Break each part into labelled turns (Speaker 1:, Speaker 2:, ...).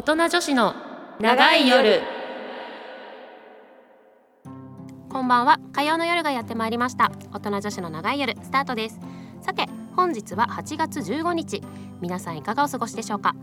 Speaker 1: 大人女子の長い夜。こんばんは。火曜の夜がやってまいりました。大人女子の長い夜スタートです。さて本日は8月15日。皆さんいかがお過ごしでしょうか？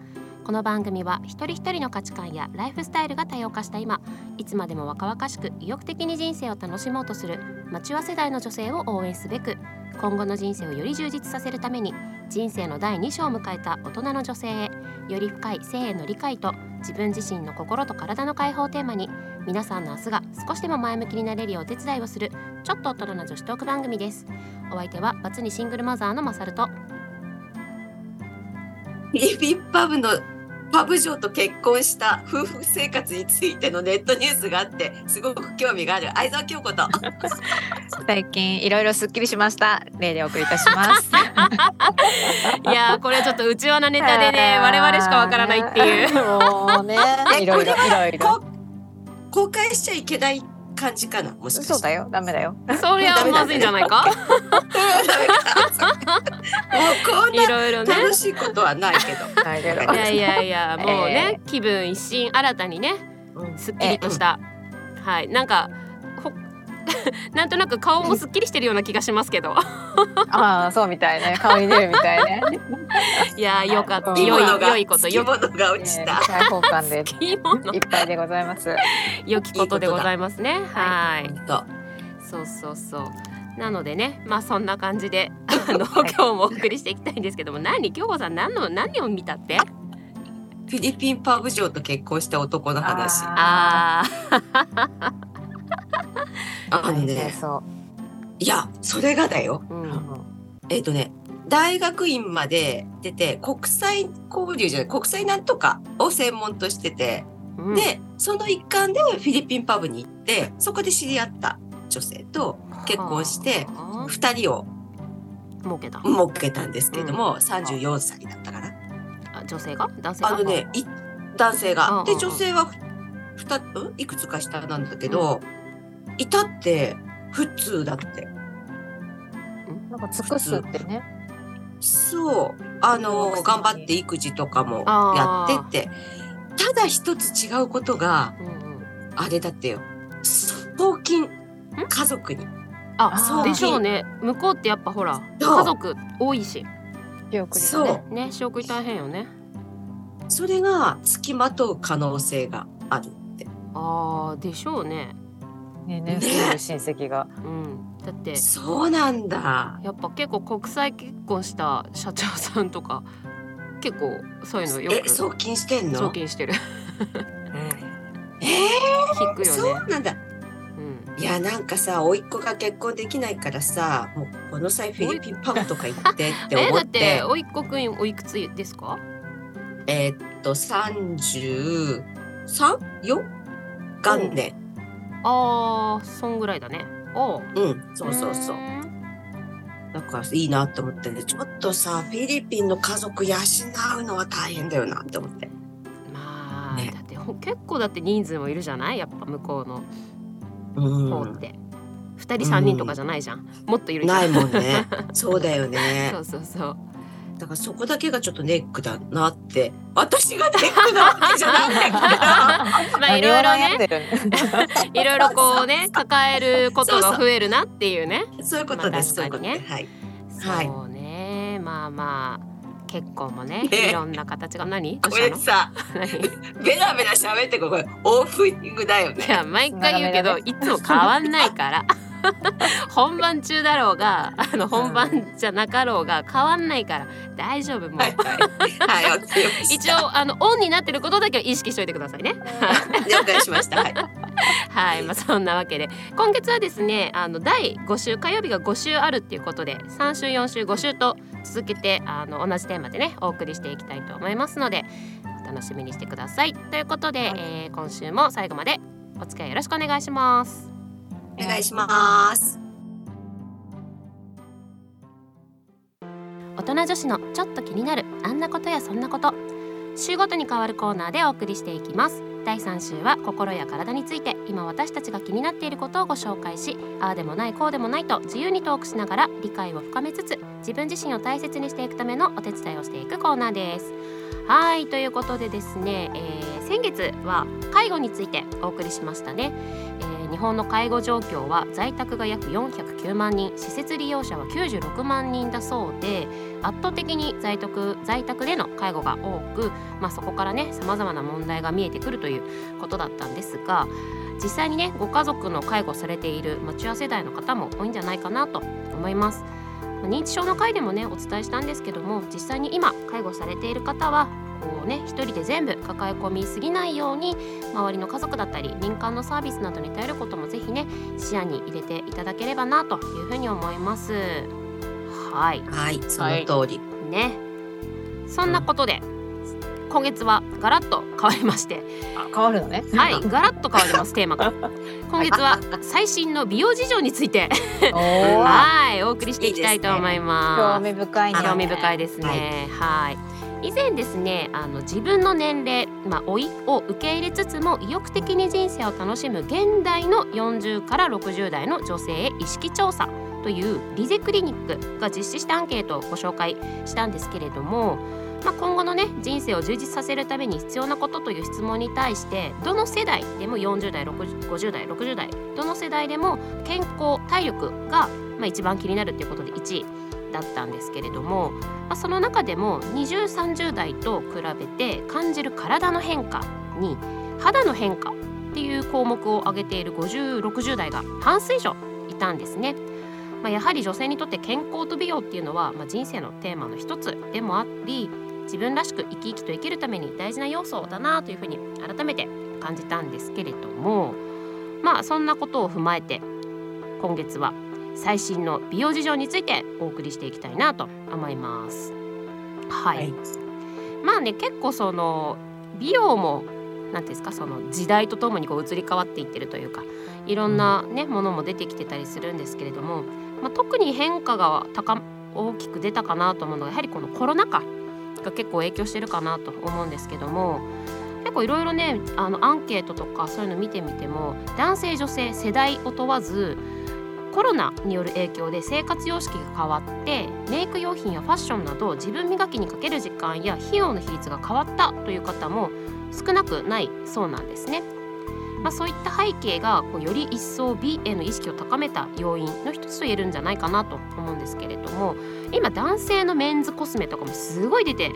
Speaker 1: この番組は一人一人の価値観やライフスタイルが多様化した今いつまでも若々しく意欲的に人生を楽しもうとするマチュア世代の女性を応援すべく今後の人生をより充実させるために人生の第2章を迎えた大人の女性へより深い性への理解と自分自身の心と体の解放をテーマに皆さんの明日が少しでも前向きになれるようお手伝いをするちょっと大人な女子トーク番組です。お相手はバツにシングルマザーのマサルと。
Speaker 2: フィリピンパブのパブ嬢と結婚した夫婦生活についてのネットニュースがあってすごく興味がある。相沢京子と。
Speaker 3: 最近いろいろすっきりしました。例でお送りいたします。
Speaker 1: いやーこれちょっと内輪なネタでね 我々しかわからないっていう。
Speaker 3: もうね
Speaker 2: え
Speaker 3: いろいろ
Speaker 2: 公開しちゃいけない感じかなもしかして。
Speaker 3: そうだよ。ダメだよ。
Speaker 1: そりゃまずいんじゃないか？
Speaker 2: もうこん
Speaker 1: いろいろね。
Speaker 2: な楽しいことはないけど。
Speaker 3: ない
Speaker 1: やいやいや もうね、
Speaker 3: え
Speaker 1: 気分一新新たにね
Speaker 2: うん。
Speaker 1: すっきりとした、はい。なんかほ なんとなく顔もすっきりしてるような気がしますけど。
Speaker 3: ああそうみたいね。顔に出るみたいね。
Speaker 1: いやーよかった。
Speaker 3: うん
Speaker 1: 良い良いことよ
Speaker 2: 着物が落ちた。
Speaker 3: えー開放感で
Speaker 1: いいもの
Speaker 3: いっぱいでございます。
Speaker 1: 良きことでございますね。はい。そうそうそう。なのでねまあそんな感じであの今日もお送りしていきたいんですけども。何？京子さん何の何を見たって？
Speaker 2: フィリピンパブ嬢と結婚した男の話。
Speaker 1: あ
Speaker 2: あのね
Speaker 3: そ
Speaker 2: いやそれがだよ。
Speaker 1: ー、う、
Speaker 3: うん。ん
Speaker 2: えっ、とね大学院まで出て国際交流じゃない国際なんとかを専門としてて、
Speaker 1: うん、
Speaker 2: でその一環でフィリピンパブに行ってそこで知り合った女性と結婚して
Speaker 1: はあ
Speaker 2: 2人を
Speaker 1: 儲けた。
Speaker 2: 設けたんですけれども、34歳だったかな。
Speaker 1: あ女性が？男性が？
Speaker 2: あのねい男性が。で
Speaker 1: うんうんうん。
Speaker 2: 女性は2ついくつか下なんだけど、いたって普通だって。
Speaker 3: なんか尽くすってね。
Speaker 2: そう。あの
Speaker 3: うん
Speaker 2: 頑張って育児とかもやってて。ただ一つ違うことが
Speaker 1: うんうん。
Speaker 2: あれだってよ。送金。家族に。
Speaker 1: あ
Speaker 3: あー
Speaker 1: でしょうね。向こうってやっぱほら
Speaker 2: そう。
Speaker 1: 家族多いし。
Speaker 3: 仕送り
Speaker 2: そう、
Speaker 3: がね
Speaker 1: ね仕送り大変よね。
Speaker 2: それが付きまとう可能性があるって。
Speaker 1: あーでしょうね
Speaker 3: ね年数いる親戚が。
Speaker 1: うん。だって。
Speaker 2: そうなんだ。
Speaker 1: やっぱ結構国際結婚した社長さんとか結構そういうのよく。
Speaker 2: え送金してん
Speaker 1: 送
Speaker 2: の
Speaker 1: 金してる。
Speaker 2: えー、
Speaker 1: 聞くよね。
Speaker 2: そうなんだ。
Speaker 1: うん。
Speaker 2: いやなんかさ甥っ子が結婚できないからさもうこの際フィリピンパブとか行ってって
Speaker 1: えだっ
Speaker 2: 思って
Speaker 1: ておいっ子くんおいくつですか？
Speaker 2: えーっと 33?4? 元年
Speaker 1: あーそんぐらいだね。おう。
Speaker 2: うんそうそうそう。だからいいなって思ってね。ちょっとさフィリピンの家族養うのは大変だよなって思って。
Speaker 1: まあ、
Speaker 2: ね。
Speaker 1: だってほ結構だって人数もいるじゃない？やっぱ向こうの
Speaker 2: うん。
Speaker 1: 方って、二人三人とかじゃないじゃん、もっといる
Speaker 2: ないもんね。そうだよね。
Speaker 1: そうそうそう
Speaker 2: だからそこだけがちょっとネックだなって。私がネックなわけじゃないんだけど。
Speaker 1: まあいろいろね。いろいろこうね 抱えることが増えるなっていうね。
Speaker 2: そういうことです、
Speaker 1: まあ
Speaker 2: そういうことで。
Speaker 1: 確
Speaker 2: はい。はい。
Speaker 1: そうね。まあまあ結婚もね
Speaker 2: ね。
Speaker 1: いろんな形が。何？
Speaker 2: これさベラベラ喋ってこれオープニングだよね。
Speaker 1: や毎回言うけど、いつも変わんないから 本番中だろうがあの本番じゃなかろうが変わんないから大丈夫もう、
Speaker 2: はいはい。はい
Speaker 1: 一応あのオンになってることだけは意識しておいてくださいね。
Speaker 2: 了解しました。はい。
Speaker 1: はい、まあそんなわけで。今月はですねあの第5週火曜日が5週あるっていうことで3週4週5週と続けてあの同じテーマでねお送りしていきたいと思いますのでお楽しみにしてください。ということで、えー今週も最後までお付き合いよろしくお願いします。
Speaker 2: お願いします。
Speaker 1: 大人女子のちょっと気になるあんなことやそんなこと。週ごとに変わるコーナーでお送りしていきます。第3週は心や体について。今私たちが気になっていることをご紹介しああでもないこうでもないと自由にトークしながら理解を深めつつ自分自身を大切にしていくためのお手伝いをしていくコーナーです。はいということでですね、えー、先月は介護についてお送りしましたね、日本の介護状況は在宅が約409万人施設利用者は96万人だそうで圧倒的に在宅在宅での介護が多く、まあ、そこからねさまざまな問題が見えてくるということだったんですが実際にねご家族の介護されているマチュア世代の方も多いんじゃないかなと思います。認知症の回でもねお伝えしたんですけども実際に今介護されている方はこうね一人で全部抱え込みすぎないように周りの家族だったり民間のサービスなどに頼ることもぜひね視野に入れていただければなというふうに思います。はい。
Speaker 2: はいその通り、
Speaker 1: はい、ね。そんなことで、今月はガラッと変わりまして。
Speaker 3: 変わるのね。
Speaker 1: はいガラッと変わりますテーマが。今月は最新の美容事情について。はいお送りしていきたいと思いま
Speaker 3: す、ね、興味深い、ね、
Speaker 1: 興味深いですね。はい以前ですねあの自分の年齢、まあ、老いを受け入れつつも意欲的に人生を楽しむ現代の40から60代の女性へ意識調査というリゼクリニックが実施したアンケートをご紹介したんですけれどもまあ、今後のね人生を充実させるために必要なことという質問に対してどの世代でも40代50代60代どの世代でも健康体力が、まあ、一番気になるっていうことで1位だったんですけれども、まあ、その中でも2030代と比べて感じる体の変化に肌の変化っていう項目を挙げている5060代が半数以上いたんですね。まあ、やはり女性にとって健康と美容っていうのは、まあ、人生のテーマの一つでもあり自分らしく生き生きと生きるために大事な要素だなというふうに改めて感じたんですけれどもまあそんなことを踏まえて今月は最新の美容事情についてお送りしていきたいなと思います。はい、はい、まあね結構その美容も何ていうんですかその時代とともにこう移り変わっていってるというかいろんなね、ものも出てきてたりするんですけれども、まあ、特に変化が高大きく出たかなと思うのがやはりこのコロナ禍が結構影響してるかなと思うんですけども結構いろいろねあのアンケートとかそういうの見てみても男性女性世代を問わずコロナによる影響で生活様式が変わってメイク用品やファッションなど自分磨きにかける時間や費用の比率が変わったという方も少なくないそうなんですね。まあ、そういった背景がこうより一層美への意識を高めた要因の一つと言えるんじゃないかなと思うんですけれども今男性のメンズコスメとかもすごい出て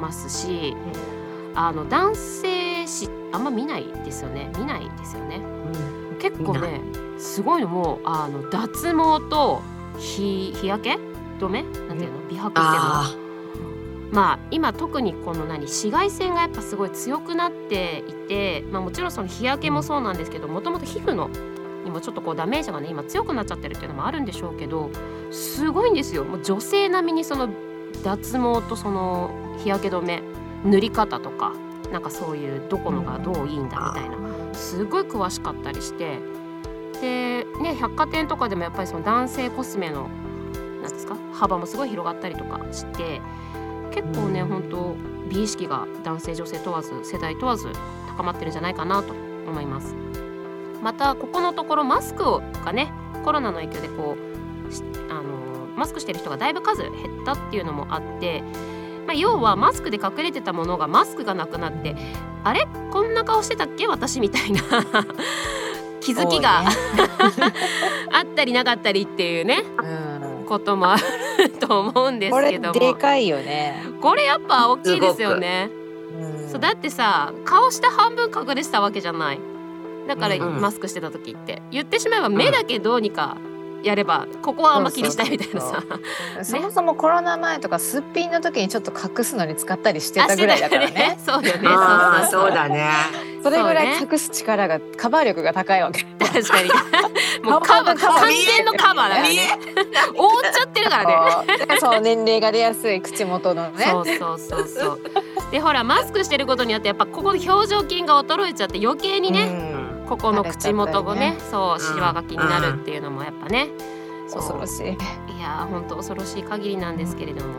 Speaker 1: ますし、あの男性誌あんま見ないですよね見ないですよね。うん、結構ねすごいのもあの脱毛と日日焼け止め？なんていうの？美白っていうの？まあ今特にこの何？紫外線がやっぱすごい強くなっていて、まあ、もちろんその日焼けもそうなんですけどもともと皮膚のにもちょっとこうダメージがね今強くなっちゃってるっていうのもあるんでしょうけどすごいんですよ。もう女性並みにその脱毛とその日焼け止め塗り方とかなんかそういうどこのがどういいんだみたいなすごい詳しかったりしてでね百貨店とかでもやっぱりその男性コスメのなんですか幅もすごい広がったりとかして結構ね本当美意識が男性女性問わず世代問わず高まってるんじゃないかなと思います。またここのところマスクがねコロナの影響でこうあのマスクしてる人がだいぶ数減ったっていうのもあって、まあ、要はマスクで隠れてたものがマスクがなくなってあれ？こんな顔してたっけ？私みたいな 気づきが、ね、あったりなかったりっていうね、うん、こともあると思うんですけども。
Speaker 3: これでかいよね。
Speaker 1: これやっぱ大きいですよね、うん、そうだってさ顔下半分隠れてたわけじゃない。だからマスクしてた時って。言ってしまえば目だけどうにかやればここはあんま気にしたいみたいなさ。
Speaker 3: そもそもコロナ前とかすっぴんの時にちょっと隠すのに使ったりしてたぐらいだからね。
Speaker 1: そうよね。
Speaker 2: そうだね。
Speaker 3: それぐらい隠す力がカバー力が高いわけ。
Speaker 1: 確かに。もうカバー完全のカバーだね。覆っちゃってるから
Speaker 3: ね。そう年齢が出やすい口元のね。
Speaker 1: そうそうそうそう。でほらマスクしてることによってやっぱここの表情筋が衰えちゃって余計にね、うんここの口元がね、ね、そうシワが気になるっていうのもやっぱね、
Speaker 3: 恐ろしい。
Speaker 1: いや本当恐ろしい限りなんですけれども。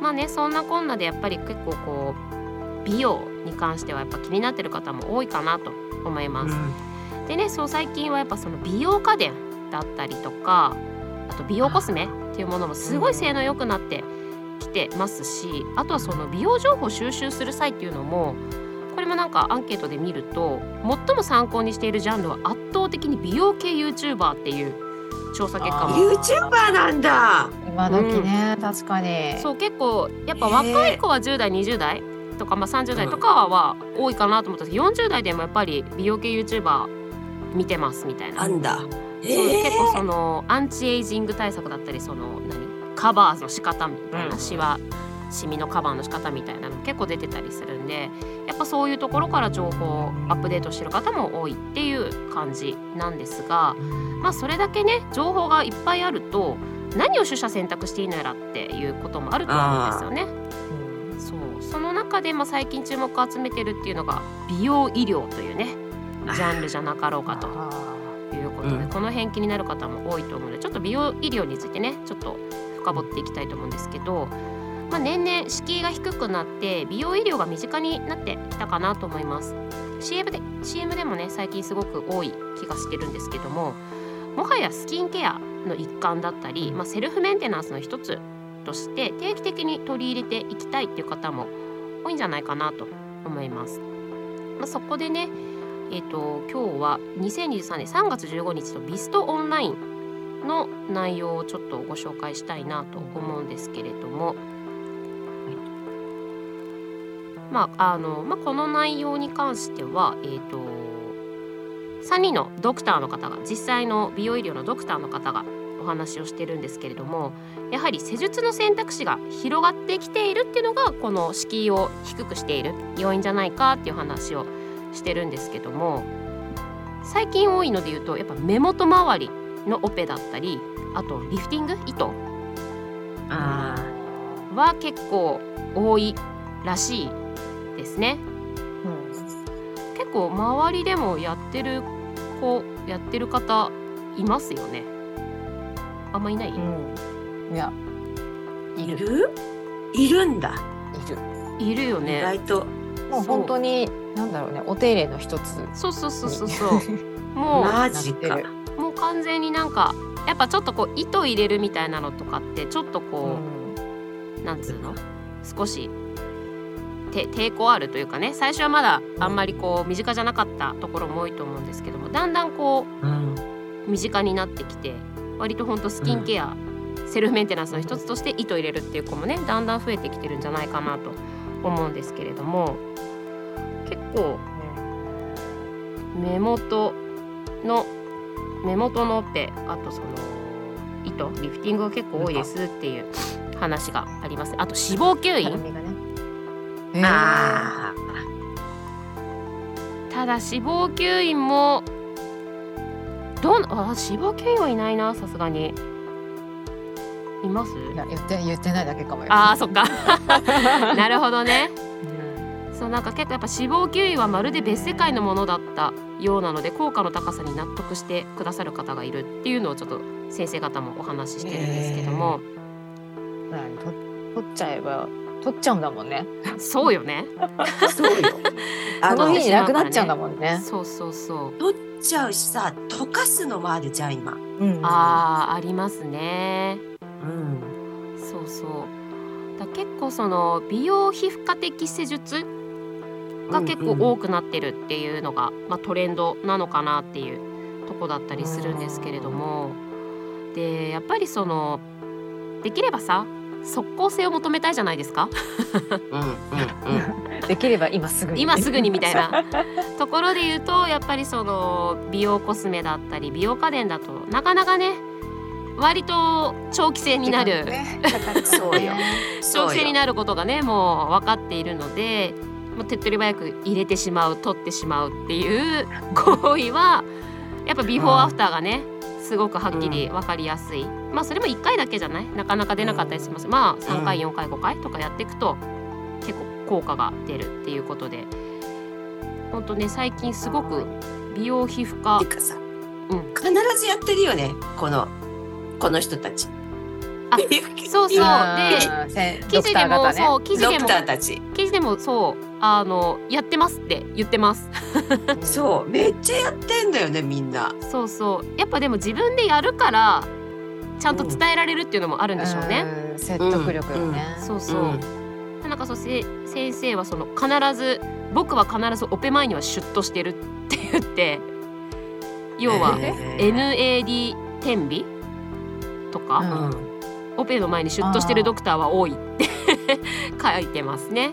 Speaker 1: まあねそんなこんなでやっぱり結構こう美容に関してはやっぱ気になってる方も多いかなと思います。でねそう最近はやっぱその美容家電だったりとかあと美容コスメっていうものもすごい性能良くなってきてますしあとはその美容情報収集する際っていうのもこれもなんかアンケートで見ると最も参考にしているジャンルは圧倒的に美容系 YouTuber っていう調査結果も
Speaker 2: YouTuber なんだ。
Speaker 3: 今時ね、確かに。
Speaker 1: そう結構やっぱ若い子は10代20代とか、まあ、30代とかは多いかなと思ったんです。けど、40代でもやっぱり美容系 YouTuber 見てますみたいな。
Speaker 2: なんだ。
Speaker 1: そう
Speaker 2: え
Speaker 1: 結構そのアンチエイジング対策だったりその何？カバーの仕方みたいな、
Speaker 3: うん。
Speaker 1: シワシミのカバーの仕方みたいなの結構出てたりするんでやっぱそういうところから情報をアップデートしてる方も多いっていう感じなんですがまあそれだけね情報がいっぱいあると何を取捨選択していいのやらっていうこともあると思うんですよね。そう。その中で、まあ、最近注目を集めてるっていうのが美容医療というねジャンルじゃなかろうかと。いうことで、
Speaker 2: うん。
Speaker 1: この辺気になる方も多いと思うのでちょっと美容医療についてねちょっと深掘っていきたいと思うんですけど、まあ、年々敷居が低くなって美容医療が身近になってきたかなと思います。CM で CM でもね最近すごく多い気がしてるんですけどももはやスキンケアの一環だったり、まあ、セルフメンテナンスの一つとして定期的に取り入れていきたいっていう方も多いんじゃないかなと思います。まあ、そこでねえー、と今日は2023年3月15日のビストオンラインの内容をちょっとご紹介したいなと思うんですけれども、まああのまあ、この内容に関しては、えー、と3人のドクターの方が実際の美容医療のドクターの方がお話をしてるんですけれどもやはり施術の選択肢が広がってきているっていうのがこの敷居を低くしている要因じゃないかっていう話をしてるんですけども最近多いので言うとやっぱ目元周りのオペだったりあとリフティング糸。
Speaker 2: あ
Speaker 1: は結構多いらしいですね。結構周りでもやってる子やってる方いますよね。あんまいない、
Speaker 3: うん。いや。
Speaker 2: ー
Speaker 3: いる？
Speaker 2: いるいるんだ。
Speaker 3: いる。
Speaker 2: 意
Speaker 1: いるよね。
Speaker 2: 外と。
Speaker 3: もう本当になんだろうねお手入れの一つ。
Speaker 1: そうそうそうそうそう。もう
Speaker 2: マジか。
Speaker 3: なって。
Speaker 1: もう完全になんかやっぱちょっとこう糸入れるみたいなのとかってちょっとこう、なんつうの？少して抵抗あるというかね最初はまだあんまりこう身近じゃなかったところも多いと思うんですけどもだんだんこ
Speaker 2: うん。
Speaker 1: う身近になってきて割とほんとスキンケア、セルフメンテナンスの一つとして糸入れるっていう子もねだんだん増えてきてるんじゃないかなと思うんですけれども結構目元の目元のオペあとその糸リフティングが結構多いですっていう話があります。あと脂肪吸引
Speaker 3: えー。
Speaker 2: あ
Speaker 1: ただ脂肪吸引もどうなあ脂肪吸引はいないなさすがに。います？
Speaker 3: いや言って言ってないだけかもよ。
Speaker 1: あーそっか。なるほどね。
Speaker 3: うん
Speaker 1: そうなんか結構やっぱ脂肪吸引はまるで別世界のものだったようなので効果の高さに納得してくださる方がいるっていうのをちょっと先生方もお話ししてるんですけども、
Speaker 3: 何と取っちゃえば取っちゃうんだもんね
Speaker 1: そうよね
Speaker 2: あ。そうよ。あの
Speaker 3: 日になくなっちゃうんだもんね
Speaker 1: そうそうそう
Speaker 2: 取っちゃうしさ溶かすのもあるじゃん今。
Speaker 3: うん
Speaker 1: あーありますね
Speaker 2: うん。
Speaker 1: そうそうだ結構その美容皮膚科的施術が結構多くなってるっていうのが、まあ、トレンドなのかなっていうとこだったりするんですけれどもでやっぱりそのできればさ即効性を求めたいじゃないですか。
Speaker 2: うんうんうん。
Speaker 3: できれば今すぐに。
Speaker 1: 今すぐにみたいな。ところで言うとやっぱりその美容コスメだったり美容家電だとなかなかね割と長期戦になる、
Speaker 3: ね
Speaker 1: 長期戦になることがねもう分かっているのでもう手っ取り早く入れてしまう取ってしまうっていう行為はやっぱビフォーアフターがねすごくはっきり分かりやすい、まあそれも1回だけじゃない？なかなか出なかったりします、まあ3回4回5回とかやっていくと結構効果が出るっていうことで。ほんとね最近すごく美容皮膚科
Speaker 2: てかさ、
Speaker 1: うん。
Speaker 2: 必ずやってるよね？このこの人たち。
Speaker 1: あそうそう。で記事でも、そう記事でも。記事でもそうあのやってますって言ってます。
Speaker 2: そうめっちゃやってんだよねみんな。
Speaker 1: そうそう。やっぱでも自分でやるからちゃんと伝えられるっていうのもあるんでしょうね、
Speaker 3: うん。説得力よね、
Speaker 1: そうそう、
Speaker 2: うん。
Speaker 1: なんかそして先生はその必ず僕は必ずオペ前にはシュッとしてるって言って要は
Speaker 2: えー。
Speaker 1: NAD 点鼻とか、
Speaker 3: うん
Speaker 2: うん。
Speaker 1: オペの前にシュッとしてるドクターは多いって 書いてますね。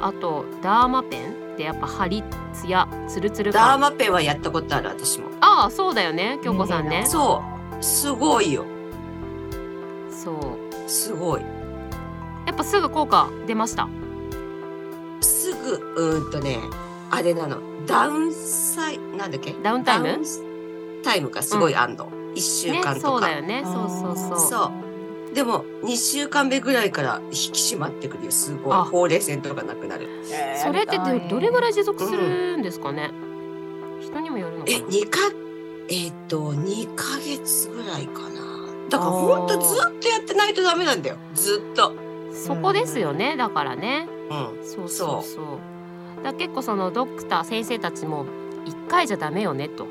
Speaker 3: あ
Speaker 1: とダーマペンでやっぱ張りツヤツルツル
Speaker 2: ダー
Speaker 1: 感
Speaker 2: マペンはやったことある私も。
Speaker 1: ああそうだよね京子さんね。
Speaker 3: いいな
Speaker 2: そう。すごいよ。
Speaker 1: そう。
Speaker 2: すごい。
Speaker 1: やっぱすぐ効果出ました？
Speaker 2: すぐうーんとねあれなの。ダウンサイなんだっけ？
Speaker 1: ダウンタイム？
Speaker 2: タイムがすごいあん。の、一週
Speaker 1: ね
Speaker 2: 間とか、
Speaker 1: そうだよね。そうそうそう。
Speaker 2: そうでも2週間目ぐらいから引き締まってくるよすごい。
Speaker 1: あ。
Speaker 2: ほうれい線とかなくなる。
Speaker 1: それってどどれぐらい持続す
Speaker 2: う
Speaker 1: るんですかね、人にもよるのか
Speaker 2: え
Speaker 1: な
Speaker 2: 二かえっ、と2ヶ月ぐらいかな。だからほんとずっとやってないとダメなんだよ。ずっと。
Speaker 1: そこですよねだからね。
Speaker 2: うん。
Speaker 1: そうそうそう。だ結構そのドクター先生たちも一回じゃダメよねと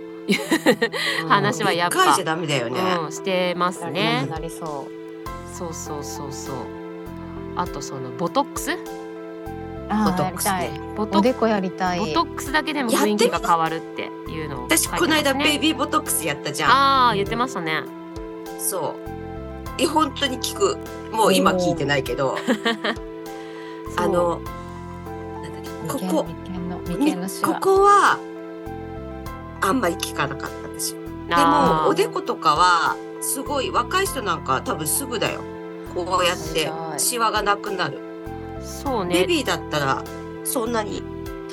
Speaker 1: 話はやっぱ
Speaker 2: 一回じゃダメだよね、
Speaker 1: うん、してます
Speaker 3: な
Speaker 1: ね。
Speaker 3: なりそ
Speaker 1: そうそうそうそう。あとそのボトックス、
Speaker 2: ボトックス
Speaker 3: でこやりたい。
Speaker 1: ボトックスだけでも雰囲気が変わるっていうのをね、
Speaker 2: 私この間ベイビーボトックスやったじゃん。
Speaker 1: ああ言ってましたね。
Speaker 2: そう。え本当に効く。もう今聞いてないけど。あのこここ
Speaker 3: ワ。
Speaker 2: こはあんまり効かなかったんですよ。でもおでことかはすごい若い人なんかは多分すぐだよ。こうやって
Speaker 3: はい。
Speaker 2: シワがなくなる、
Speaker 1: そうね。
Speaker 2: ベビーだったらそんなに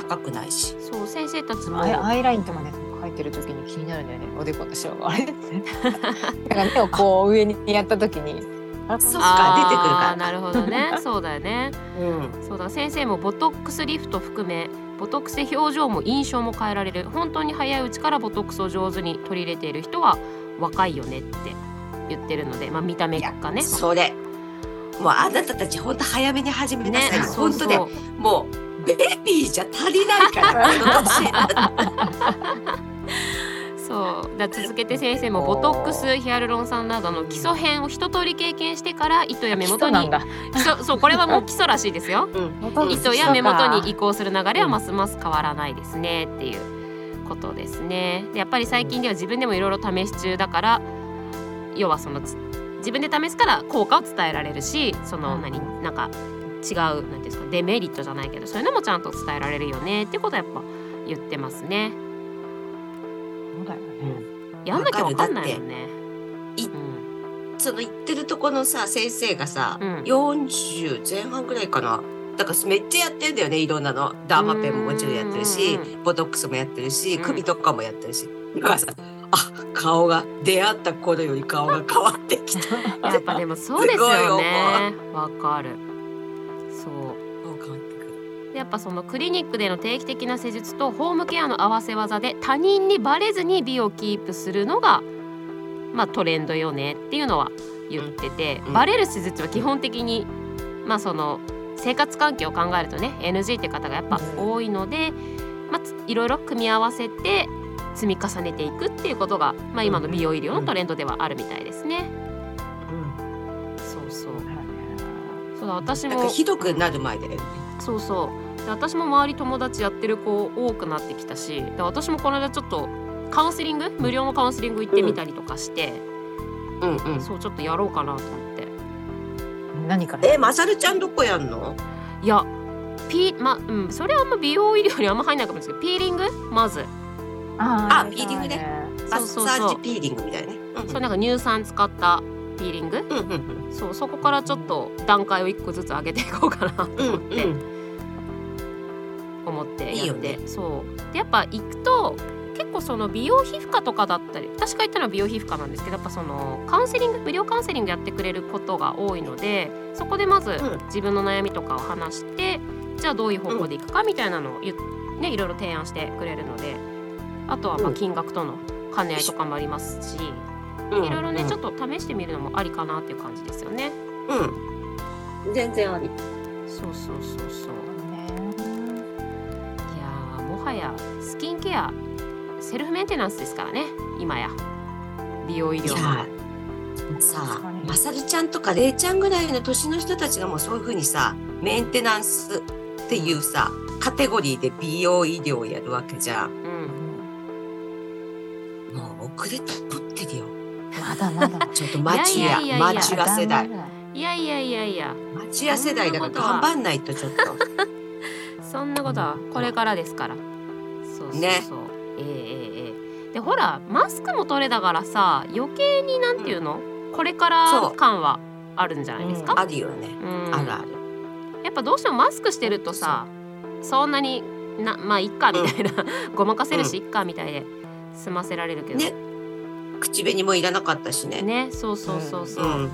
Speaker 2: 高くないし。
Speaker 1: そう先生たちも
Speaker 3: アイアイラインとかね描いてる時に気になるんだよね。おでこのシワがあれだ から目をこう上にやった時に。あ
Speaker 2: そっ
Speaker 1: あ
Speaker 2: か出てくるから。
Speaker 1: ーなるほどね。そうだよね。
Speaker 2: うん。
Speaker 1: そうだ先生もボトックスリフト含めボトックスで表情も印象も変えられる。本当に早いうちからボトックスを上手に取り入れている人は若いよねって言ってるので、まあ、見た目がね。
Speaker 2: それ。もうあなたたち本当早めに始めなさい。よ、
Speaker 1: そうそう。
Speaker 2: 本当でもうベビーじゃ足りないから
Speaker 1: そう。だ続けて先生もボトックスヒアルロン酸などの基礎編を一通り経験してから糸や目元に基礎そうこれはもう基礎らしいですよ。
Speaker 2: うん
Speaker 1: 糸や目元に移行する流れはますます変わらないですねっていうことですね。でやっぱり最近では自分でもいろいろ試し中だから要はそのつ自分で試すから効果を伝えられるしその
Speaker 3: うん。
Speaker 1: 何なんか違うなんていうんですかデメリットじゃないけどそういうのもちゃんと伝えられるよねってことはやっぱ言ってますね。
Speaker 3: そうだよね。
Speaker 1: やんなきゃわかんないよね。
Speaker 2: い
Speaker 1: うん。
Speaker 2: その言ってるとこのさ先生がさ、
Speaker 1: うん。
Speaker 2: 40前半ぐらいかな。だからめっちゃやってんだよねいろんなの。ダーマペンももちろんやってるし
Speaker 1: う
Speaker 2: ボトックスもやってるし
Speaker 1: うん。
Speaker 2: 首とかもやってるし、だからさあ顔が出会った頃より顔が変わってきた。
Speaker 1: やっぱでもそうですよ
Speaker 2: 思
Speaker 1: ねわかる。そう。やっぱそのクリニックでの定期的な施術とホームケアの合わせ技で他人にバレずに美をキープするのがまあトレンドよねっていうのは言ってて、
Speaker 2: うん。
Speaker 1: バレる施術は基本的にまあその生活環境を考えるとね NG って方がやっぱ多いので、まあついろいろ組み合わせて積み重ねていくっていうことが、まあ、今の美容医療のトレンドではあるみたいですね。そうそう。そうだ私も
Speaker 2: ひどくなる前だよね。
Speaker 1: そうそう。で私も周り友達やってる子多くなってきたしで私もこの間ちょっとカウンセリング無料のカウンセリング行ってみたりとかして、
Speaker 2: うんうん。
Speaker 1: そうちょっとやろうかなと思って。
Speaker 3: 何から？
Speaker 2: えまさるちゃんどこやんの？
Speaker 1: いやピーまうん。それはあんま美容医療にあんま入んないかもしれないですけどピーリング？まず
Speaker 3: あ
Speaker 2: あピーリングね。マッ
Speaker 1: そうそう。
Speaker 2: サージピーリングみたいね。うん
Speaker 1: それなんか乳酸使ったピーリング？
Speaker 2: うんうん
Speaker 1: そうそこからちょっと段階を一個ずつ上げていこうかな。と
Speaker 2: うん
Speaker 1: 思って、
Speaker 2: うん。
Speaker 1: 思ってやって。
Speaker 2: いいよね。
Speaker 1: そう。でやっぱ行くと結構その美容皮膚科とかだったり私が行ったのは美容皮膚科なんですけどやっぱそのカウンセリング無料カウンセリングやってくれることが多いのでそこでまず
Speaker 2: うん。
Speaker 1: 自分の悩みとかを話して、じゃあどういう方向でいくかみたいなのをね、いろいろ提案してくれるのであとはまあ
Speaker 2: うん。
Speaker 1: 金額との兼ね合いとかもありますし、
Speaker 2: うん。
Speaker 1: いろいろね、
Speaker 2: うん。
Speaker 1: ちょっと試してみるのもありかなっていう感じですよね。
Speaker 2: うん。全然あり。
Speaker 1: そうそうそうそう。
Speaker 3: ね
Speaker 1: いやーもはやスキンケアセルフメンテナンスですからね。今や。美容医療
Speaker 2: いやさ
Speaker 3: 確かに。
Speaker 2: まさるちゃんとかれいちゃんぐらいの年の人たちがもうそういうふうにさメンテナンスっていうさカテゴリーで美容医療をやるわけじゃん
Speaker 1: うん
Speaker 2: もう遅れとってるよ。
Speaker 3: まだまだ。
Speaker 2: ちょっと町や。
Speaker 1: いやいやいや
Speaker 2: 町屋世代。
Speaker 1: いやいやいやいや。
Speaker 2: 町屋世代だから頑張んないとちょっと。
Speaker 1: そんなことはこれからですから。そうそうそう、
Speaker 2: ね。
Speaker 1: ええええええ。でほらマスクも取れだからさ余計になんていうの、これから感はあるんじゃないですか、
Speaker 2: あるよね。
Speaker 1: うん。
Speaker 2: あるある。
Speaker 1: やっぱどうしてもマスクしてるとさそんなになまあいっかみたいな、ごまかせるしいっかみたいで済ませられるけど。
Speaker 2: ね口紅もいらなかったしね。
Speaker 1: ねそうそうそうそう。う、
Speaker 2: ん。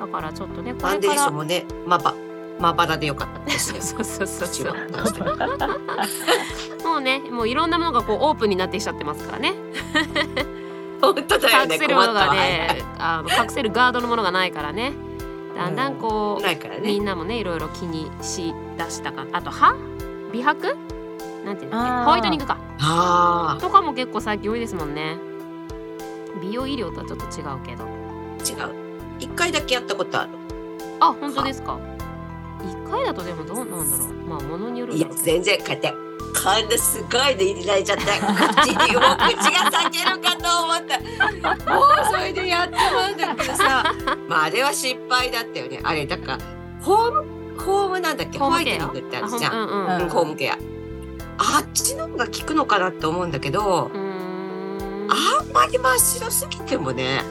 Speaker 1: だからちょっとねこ
Speaker 2: ファンデー
Speaker 1: れから
Speaker 2: ションもねまばまばらでよかったですね。
Speaker 1: そうそうそうそう。
Speaker 2: 口は。
Speaker 1: もうねもういろんなものがこうオープンになってきちゃってますからね。
Speaker 2: 本当だよね
Speaker 1: 隠せるもの
Speaker 2: ったわ。
Speaker 1: ねあの隠せるガードのものがないからね。だんだんこう、
Speaker 2: ないからね。
Speaker 1: みんなもねいろいろ気にしだしたかあと歯？美白？なんていうんだっけ？
Speaker 3: あー。
Speaker 1: ホワイトニングか。
Speaker 2: あ
Speaker 1: とかも結構最近多いですもんね美容医療とはちょっと違うけど。
Speaker 2: あ違う。一回だけやったことある。
Speaker 1: あ本当ですか？一回だとでもどうなんだろう。まあものによるん
Speaker 2: いや全然こうやってこんなすごいの入れられちゃって。口にもう口が裂けるかと思った。もうそれでやってまうんだけどさ。まああれは失敗だったよね。あれだからホームホームなんだっけ？ホワイトニングってあるじゃん、
Speaker 1: うんうん
Speaker 2: ホームケア。あっちの方が効くのかなって思うんだけど
Speaker 1: うーん
Speaker 2: あんまり真っ白すぎてもね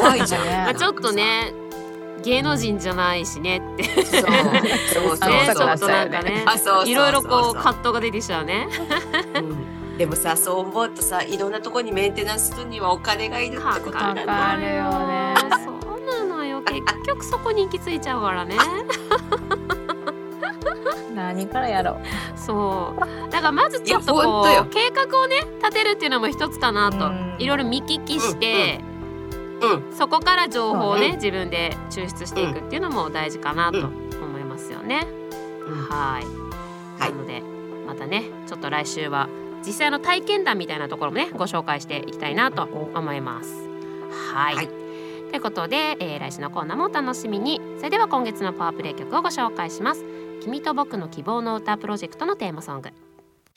Speaker 2: 怖いじゃん。
Speaker 3: ね
Speaker 1: まあちょっとね芸能人じゃないしねって。
Speaker 2: そう。そう。そう
Speaker 1: ねち
Speaker 2: そう
Speaker 1: ょっとなんかね。
Speaker 2: あそうそうそうそう。
Speaker 1: いろいろこう葛藤が出てきちゃうね。
Speaker 2: うん。でもさそう思うとさいろんなところにメンテナンスするにはお金がいるってこと
Speaker 3: か
Speaker 2: だ
Speaker 3: かるよね。
Speaker 1: そうなのよ。結局そこに行き着いちゃうからね
Speaker 3: 何からやろう。
Speaker 1: そう。だからまずちょっとこう計画をね立てるっていうのも一つかなと。
Speaker 3: うん。
Speaker 1: いろいろ見聞きして、
Speaker 2: うん
Speaker 1: そこから情報をね
Speaker 2: うん
Speaker 1: 自分で抽出していくっていうのも大事かなと思いますよね。
Speaker 2: うん。
Speaker 1: はい、
Speaker 2: はい。
Speaker 1: なのでまたねちょっと来週は実際の体験談みたいなところもねご紹介していきたいなと思います。はい、
Speaker 2: はい。
Speaker 1: ということで、えー来週のコーナーもお楽しみに。それでは今月のパワープレイ曲をご紹介します君と僕の希望の歌プロジェクトのテーマソング。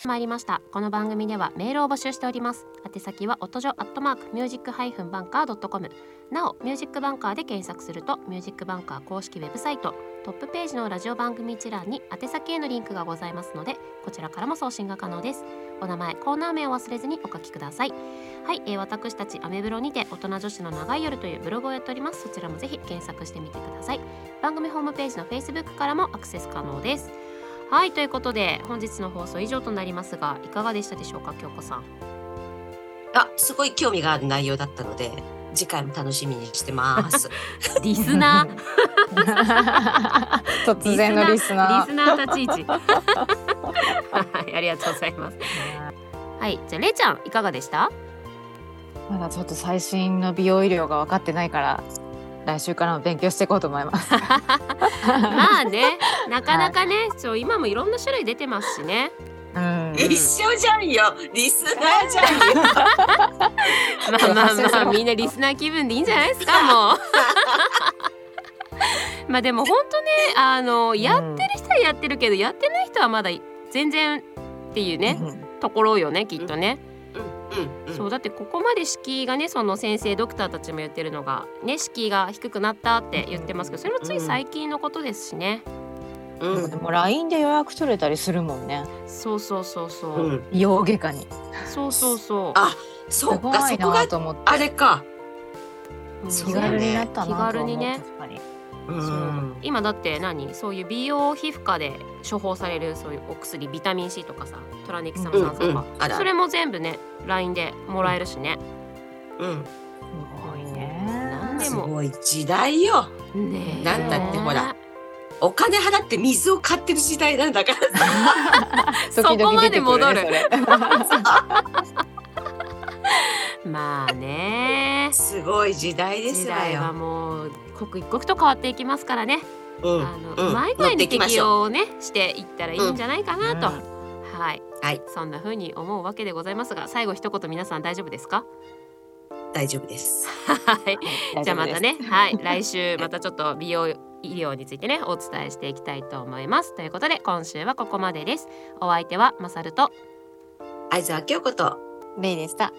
Speaker 1: 参りました。この番組ではメールを募集しております。宛先は音女アットマークミュージックハイフンバンカードットコムなおミュージックバンカーで検索するとミュージックバンカー公式ウェブサイトトップページのラジオ番組一覧に宛先へのリンクがございますのでこちらからも送信が可能です。お名前コーナー名を忘れずにお書きください。はい、えー私たちアメブロにて大人女子の長い夜というブログをやっております。そちらもぜひ検索してみてください。番組ホームページの Facebook からもアクセス可能です。はいということで本日の放送以上となりますがいかがでしたでしょうか京子さん。
Speaker 2: あすごい興味がある内容だったので次回も楽しみにしてます。
Speaker 1: リスナー。
Speaker 3: 突然のリスナー。
Speaker 1: リスナー立ち位置 はいありがとうございます。はい。じゃあれいちゃんいかがでした？
Speaker 3: まだちょっと最新の美容医療が分かってないから来週からも勉強していこうと思います。
Speaker 1: まあねなかなかね、そう今もいろんな種類出てますしね。
Speaker 3: うん。
Speaker 2: 一緒じゃんよ。リスナーじゃんよ。
Speaker 1: まあまあまあみんなリスナー気分でいいんじゃないですかもう。まあでも本当ねあのやってる人はやってるけどやってない人はまだ全然っていうね
Speaker 3: うん
Speaker 1: ところよねきっとね、
Speaker 2: うんうん
Speaker 1: そうだってここまで敷居がねその先生ドクターたちも言ってるのがね敷居が低くなったって言ってますけどそれもつい最近のことですしね、
Speaker 2: うん。
Speaker 3: でも LINE で予約取れたりするもんね。
Speaker 1: そうそうそうそう、
Speaker 2: う
Speaker 3: 外科に。
Speaker 1: そうそうそう。
Speaker 2: あそ
Speaker 3: す
Speaker 2: っ
Speaker 3: ごいな
Speaker 2: かそこが
Speaker 3: と思って。
Speaker 2: あれか。
Speaker 3: 気軽になったなと
Speaker 1: 気軽にね。
Speaker 3: 確かに
Speaker 2: う
Speaker 1: そうん。今だって何？そういう美容皮膚科で処方されるそういうお薬ビタミン C とかさトラネキサム酸素とか、
Speaker 2: うんうん。
Speaker 1: それも全部ね LINE でもらえるしね、
Speaker 2: うん。
Speaker 3: すごいね。
Speaker 1: なんですも。
Speaker 2: ごい時代よ。
Speaker 1: ねえ。
Speaker 2: なんだってほらお金払って水を買ってる時代なんだからさ。
Speaker 1: そこまで戻る。まあね。
Speaker 2: すごい時代ですわ
Speaker 1: 時代は
Speaker 2: よ。
Speaker 1: もう刻一刻と変わっていきますからね。
Speaker 2: うん
Speaker 1: あの、
Speaker 2: うん。
Speaker 1: うまい具合
Speaker 2: 乗って
Speaker 1: に
Speaker 2: いきましょう
Speaker 1: 適用をねしていったらいいんじゃないかなと、
Speaker 3: うん。
Speaker 1: はい、
Speaker 2: はい。
Speaker 1: そんな風に思うわけでございますが最後一言皆さん大丈夫ですか？
Speaker 2: 大丈夫です。
Speaker 1: はい。じゃあまた
Speaker 3: ね。
Speaker 1: ね、はい、来週またちょっと美容医療についてねお伝えしていきたいと思います。ということで今週はここまでです。お相手はマサルと。
Speaker 2: 相沢京子と。
Speaker 3: レイでした。